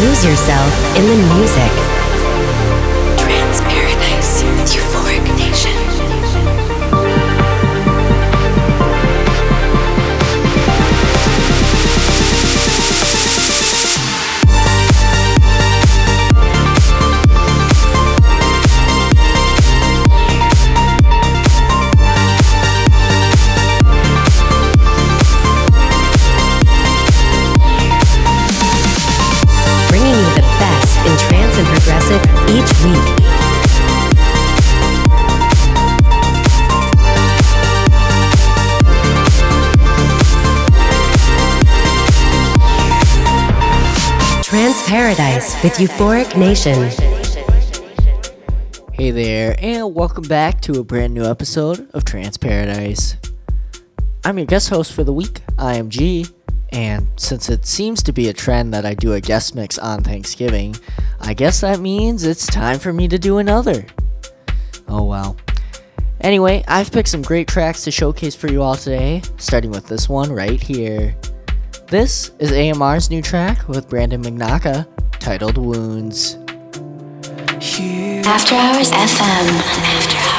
Lose yourself in the music. Trance Paradise. Euphoric. with Euphoric Nation. Hey there, and welcome back to a brand new episode of Trance Paradise. I'm your guest host for the week, iMG, and since it seems to be a trend that I do a guest mix on Thanksgiving, I guess that means it's time for me to do another. Oh well. Anyway, I've picked some great tracks to showcase for you all today, starting with this one right here. This is AMR's new track with Brandon Mignacca titled Wounds. After Hours FM. After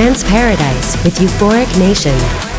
Trance Paradise with Euphoric Nation.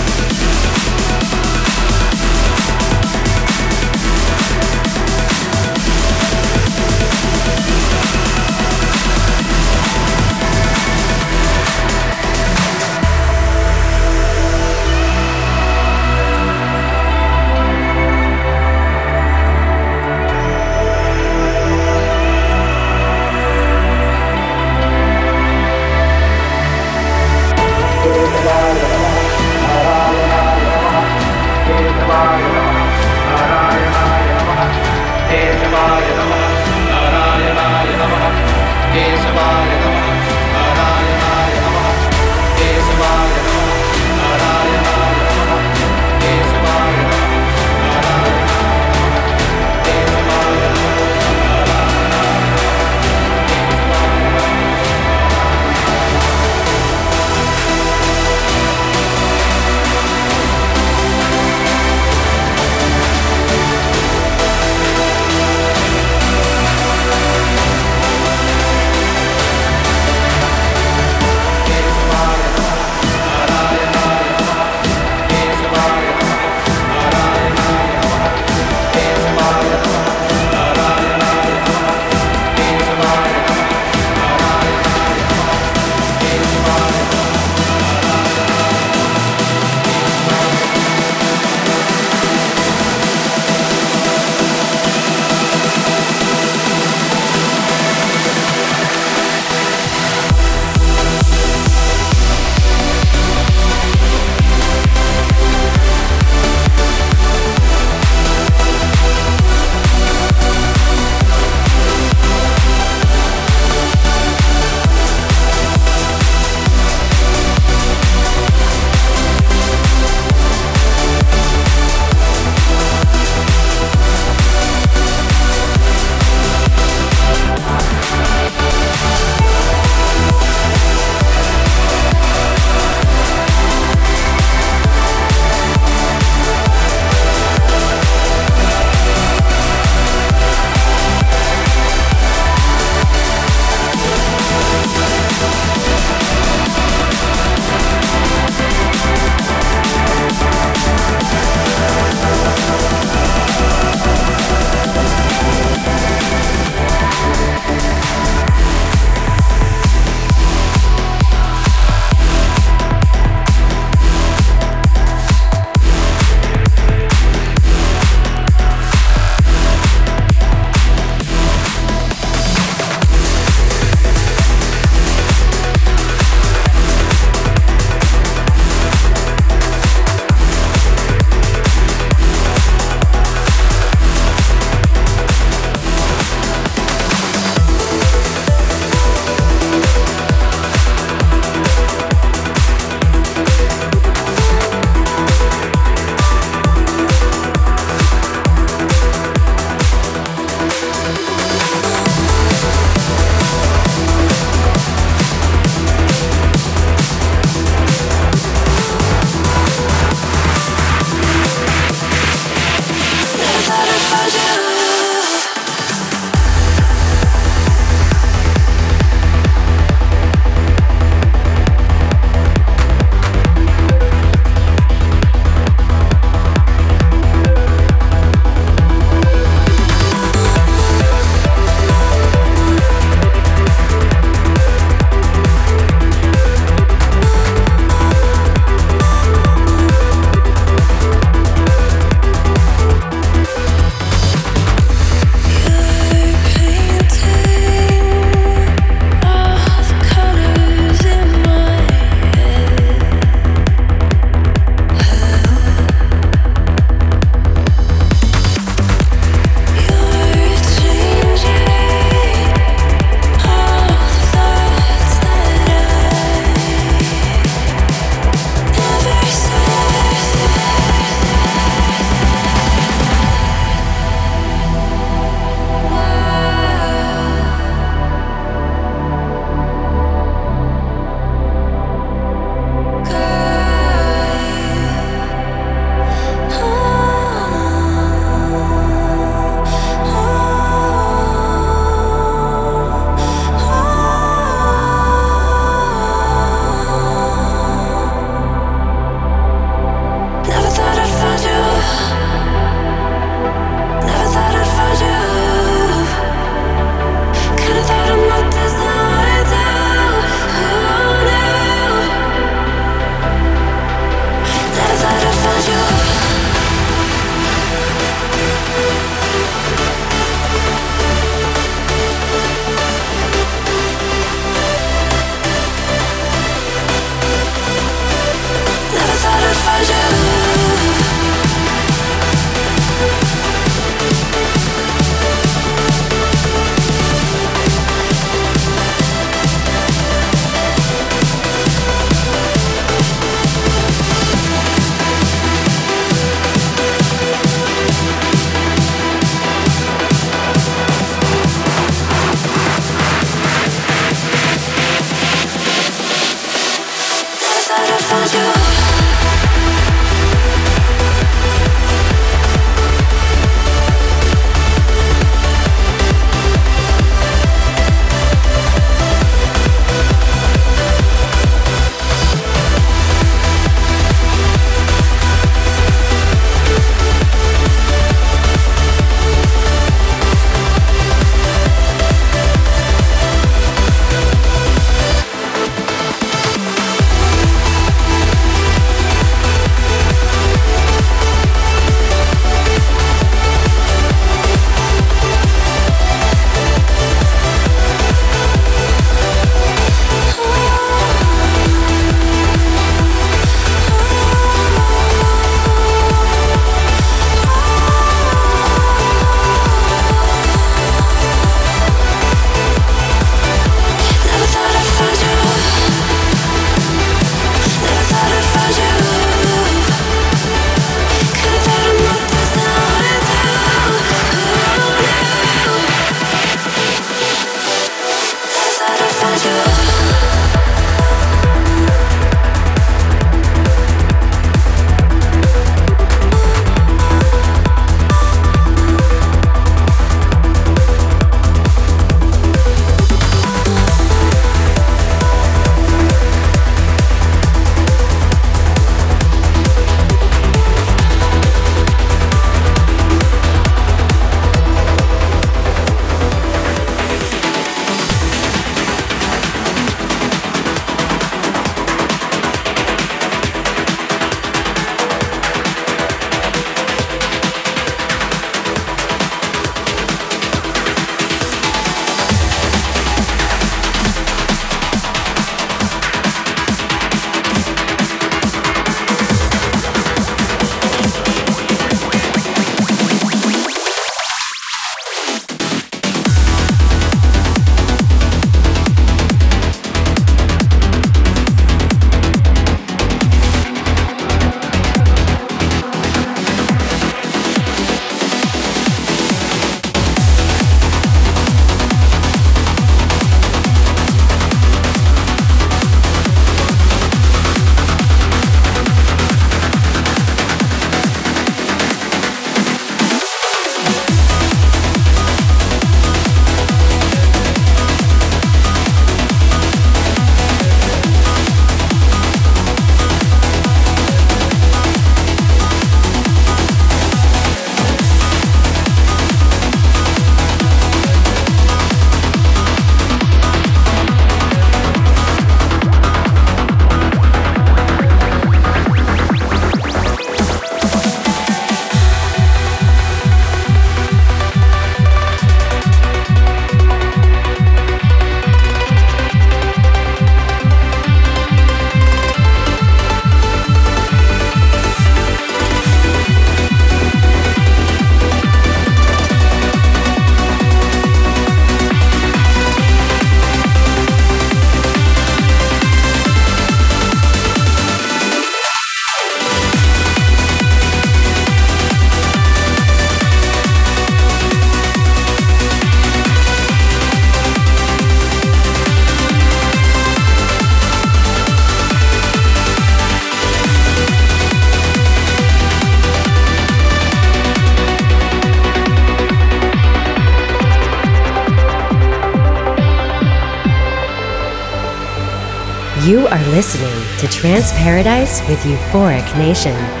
Trance Paradise with Euphoric Nation.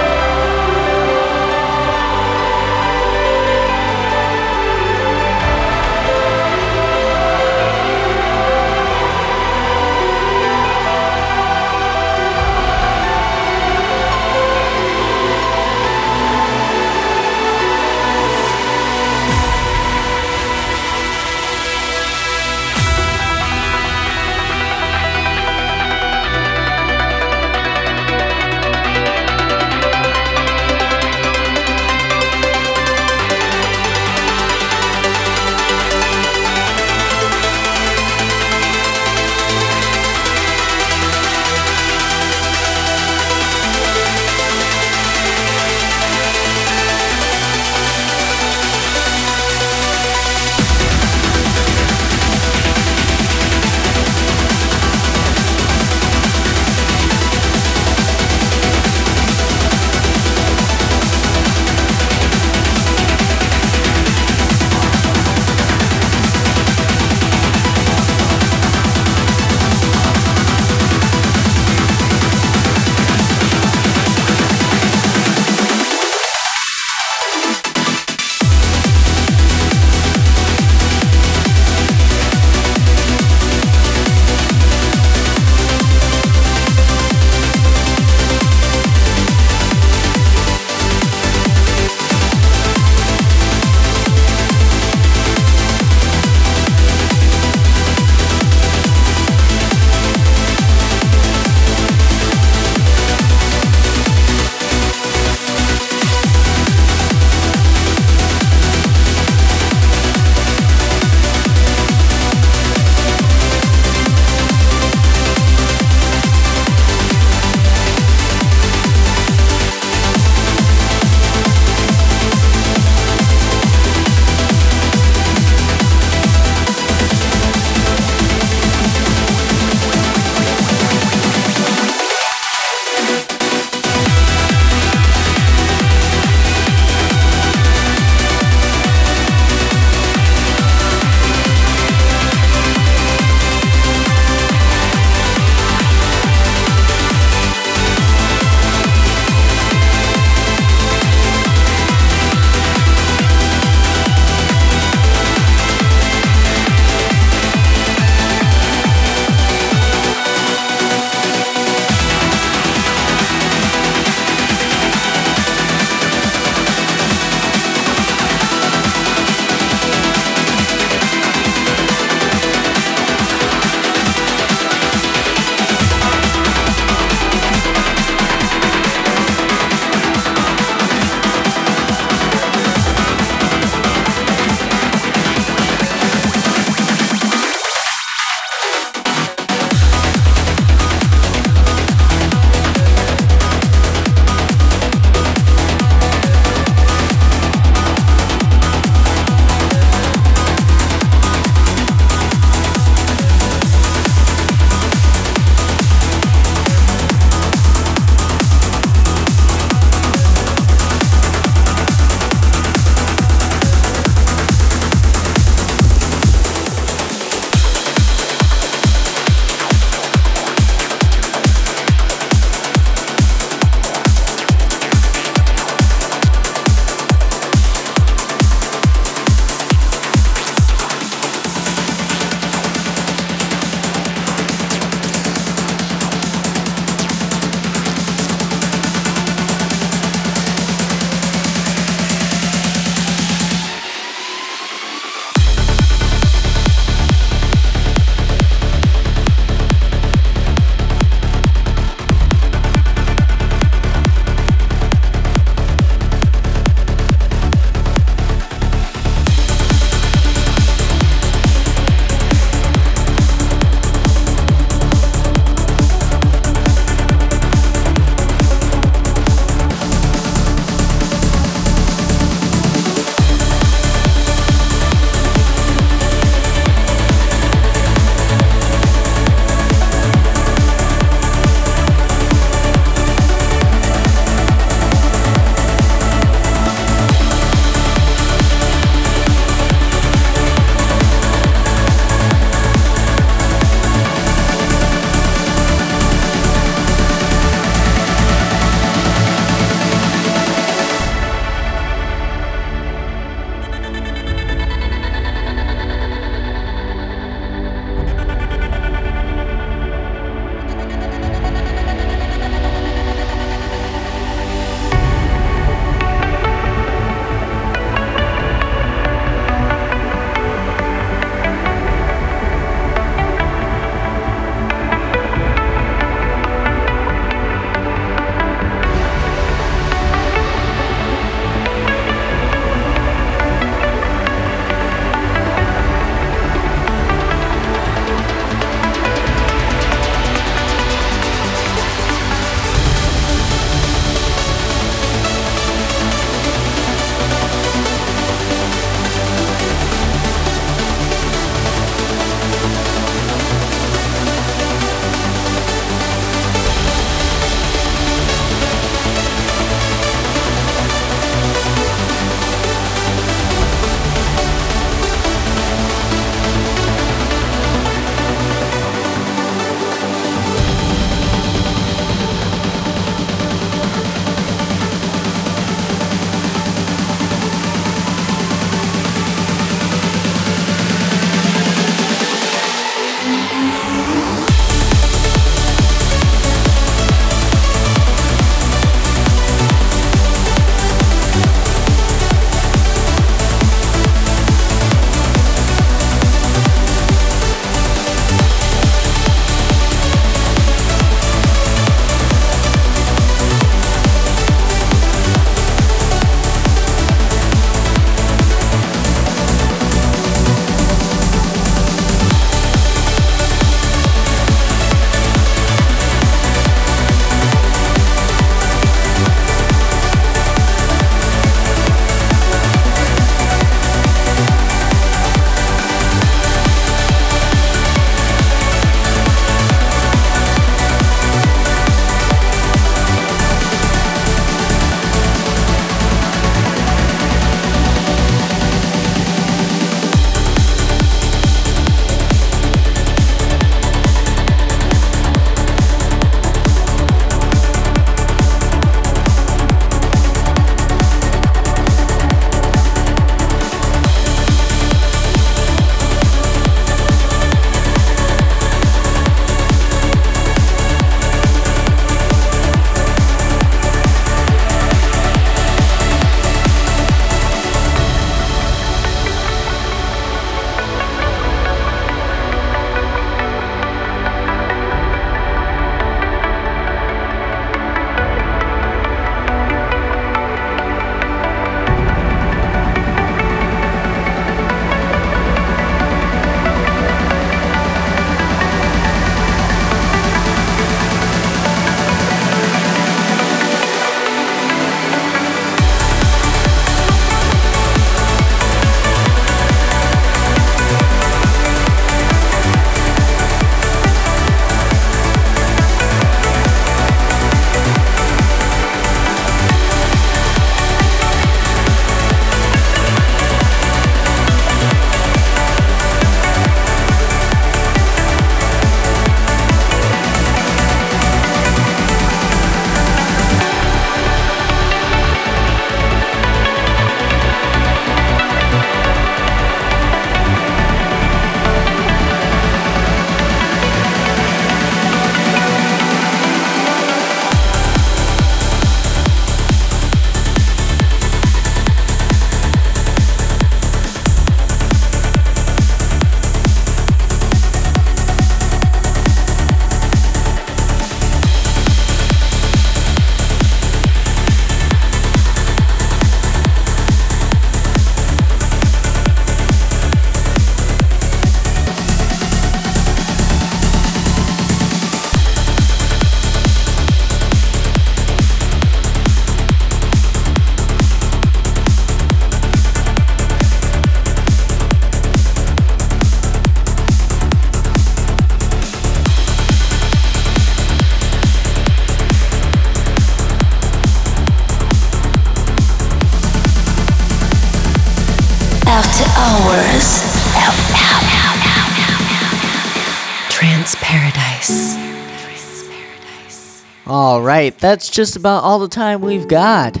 Right, that's just about all the time we've got.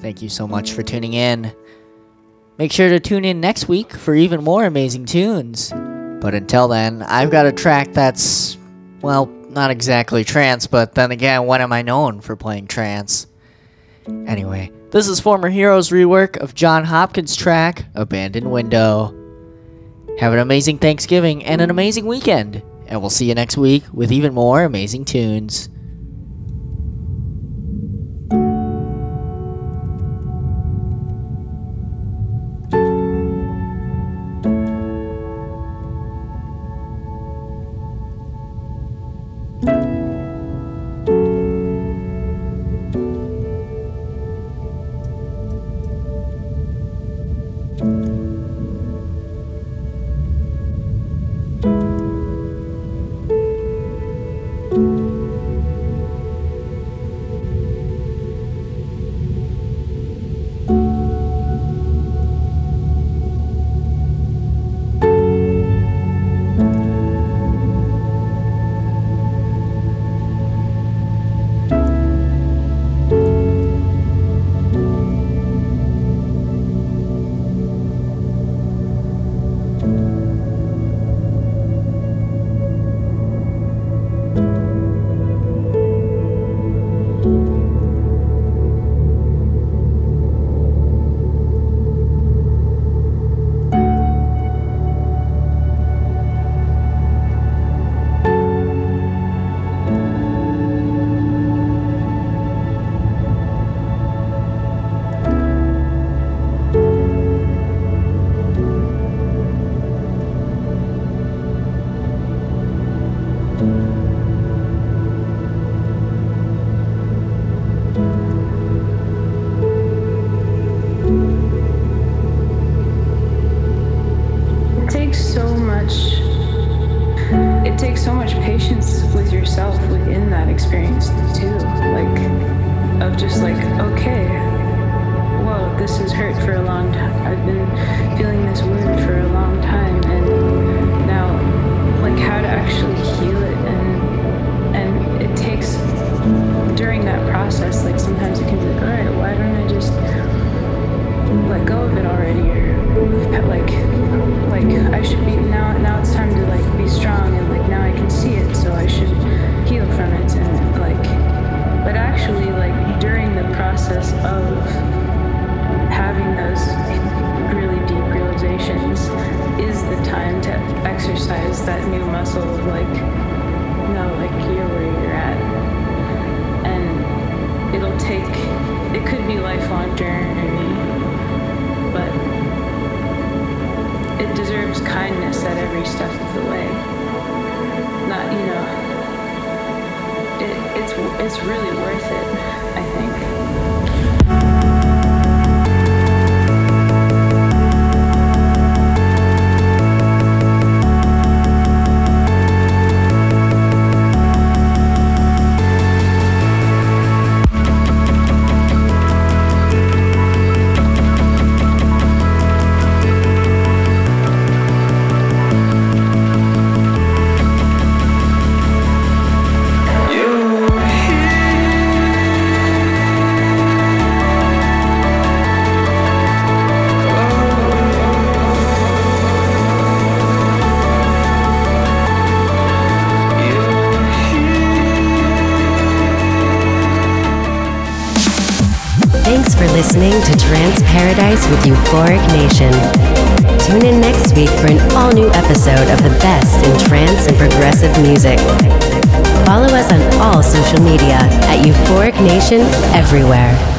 Thank you so much for tuning in. Make sure to tune in next week for even more amazing tunes. But until then, I've got a track that's, well, not exactly trance, but then again, when am I known for playing trance? Anyway, this is Former Hero's rework of Jon Hopkins' track, Abandoned Window. Have an amazing Thanksgiving and an amazing weekend, and we'll see you next week with even more amazing tunes. Process. Like sometimes it can be like, all right, why don't I just let go of it already or like like I should be now now it's time to like be strong and like now I can see it so I should heal from it and like but actually like during the process of having those really deep realizations is the time to exercise that new muscle of like no like you're where you're at and it'll take it could be lifelong journey but it deserves kindness at every step of the way. Not, you know, it, it's it's really worth it. I think. Euphoric Nation. Tune in next week for an all new episode of the best in trance and progressive music. Follow us on all social media at Euphoric Nation everywhere.